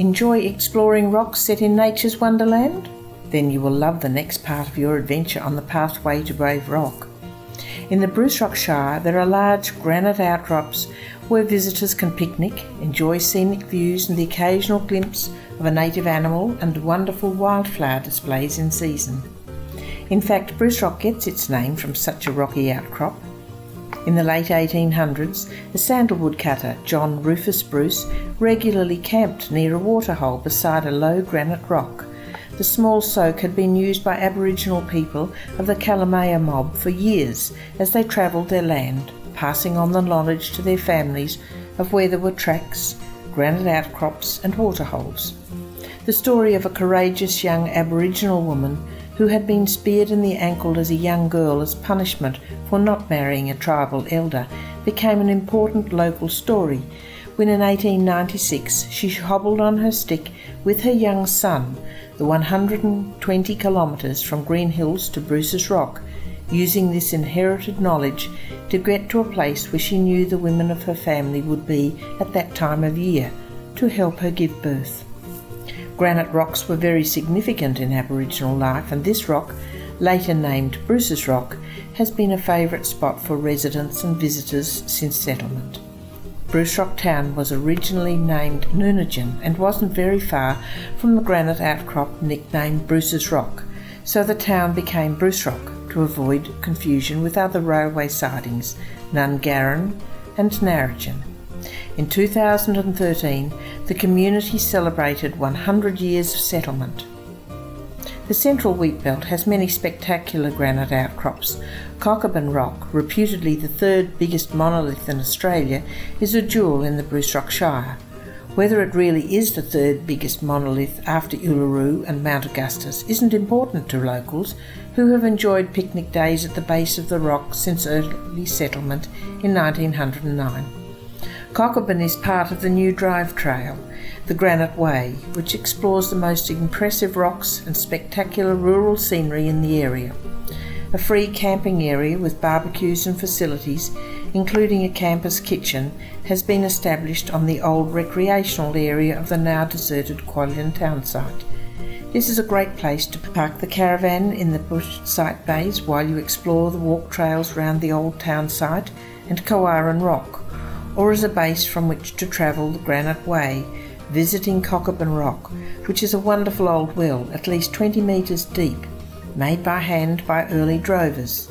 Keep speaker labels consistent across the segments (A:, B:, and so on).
A: Enjoy exploring rocks set in nature's wonderland? Then you will love the next part of your adventure on the pathway to Brave Rock. In the Bruce Rock Shire, there are large granite outcrops where visitors can picnic, enjoy scenic views and the occasional glimpse of a native animal and wonderful wildflower displays in season. In fact, Bruce Rock gets its name from such a rocky outcrop. In the late 1800s, the sandalwood cutter John Rufus Bruce regularly camped near a waterhole beside a low granite rock. The small soak had been used by Aboriginal people of the Kalamaya mob for years as they travelled their land, passing on the knowledge to their families of where there were tracks, granite outcrops, and waterholes. The story of a courageous young Aboriginal woman who had been speared in the ankle as a young girl as punishment for not marrying a tribal elder, became an important local story when in 1896 she hobbled on her stick with her young son the 120 kilometres from Green Hills to Bruce's Rock, using this inherited knowledge to get to a place where she knew the women of her family would be at that time of year to help her give birth. Granite rocks were very significant in Aboriginal life, and this rock, later named Bruce's Rock, has been a favourite spot for residents and visitors since settlement. Bruce Rock Town was originally named Nunajin and wasn't very far from the granite outcrop nicknamed Bruce's Rock, so the town became Bruce Rock to avoid confusion with other railway sidings, Nungarin and Narrogin. In 2013, the community celebrated 100 years of settlement. The central wheat belt has many spectacular granite outcrops. Kokerbin Rock, reputedly the third biggest monolith in Australia, is a jewel in the Bruce Rock Shire. Whether it really is the third biggest monolith after Uluru and Mount Augustus isn't important to locals who have enjoyed picnic days at the base of the rock since early settlement in 1909. Kokerbin is part of the new drive trail, the Granite Way, which explores the most impressive rocks and spectacular rural scenery in the area. A free camping area with barbecues and facilities, including a campus kitchen, has been established on the old recreational area of the now deserted Kwolyin town site. This is a great place to park the caravan in the bush site bays while you explore the walk trails round the old town site and Kowaran Rock, or as a base from which to travel the Granite Way, visiting Kokerbin Rock, which is a wonderful old well at least 20 metres deep, made by hand by early drovers.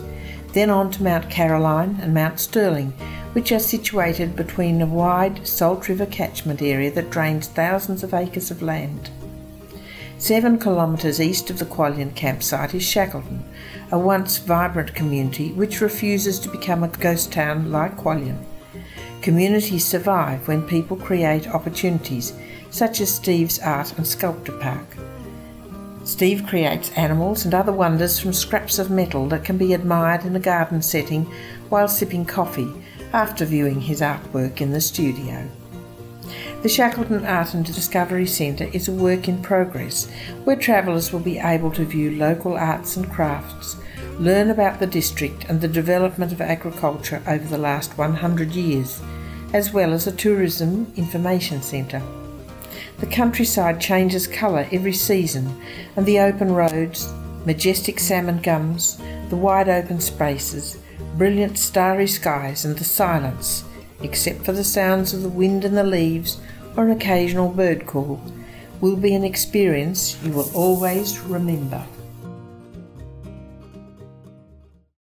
A: Then on to Mount Caroline and Mount Stirling, which are situated between a wide Salt River catchment area that drains thousands of acres of land. Seven kilometres east of the Kwolyin campsite is Shackleton, a once vibrant community which refuses to become a ghost town like Kwolyin. Communities survive when people create opportunities, such as Steve's Art and Sculpture Park. Steve creates animals and other wonders from scraps of metal that can be admired in a garden setting while sipping coffee after viewing his artwork in the studio. The Shackleton Art and Discovery Centre is a work in progress where travellers will be able to view local arts and crafts, learn about the district and the development of agriculture over the last 100 years, as well as a tourism information centre. The countryside changes colour every season, and the open roads, majestic salmon gums, the wide open spaces, brilliant starry skies, and the silence, except for the sounds of the wind and the leaves or an occasional bird call, will be an experience you will always remember.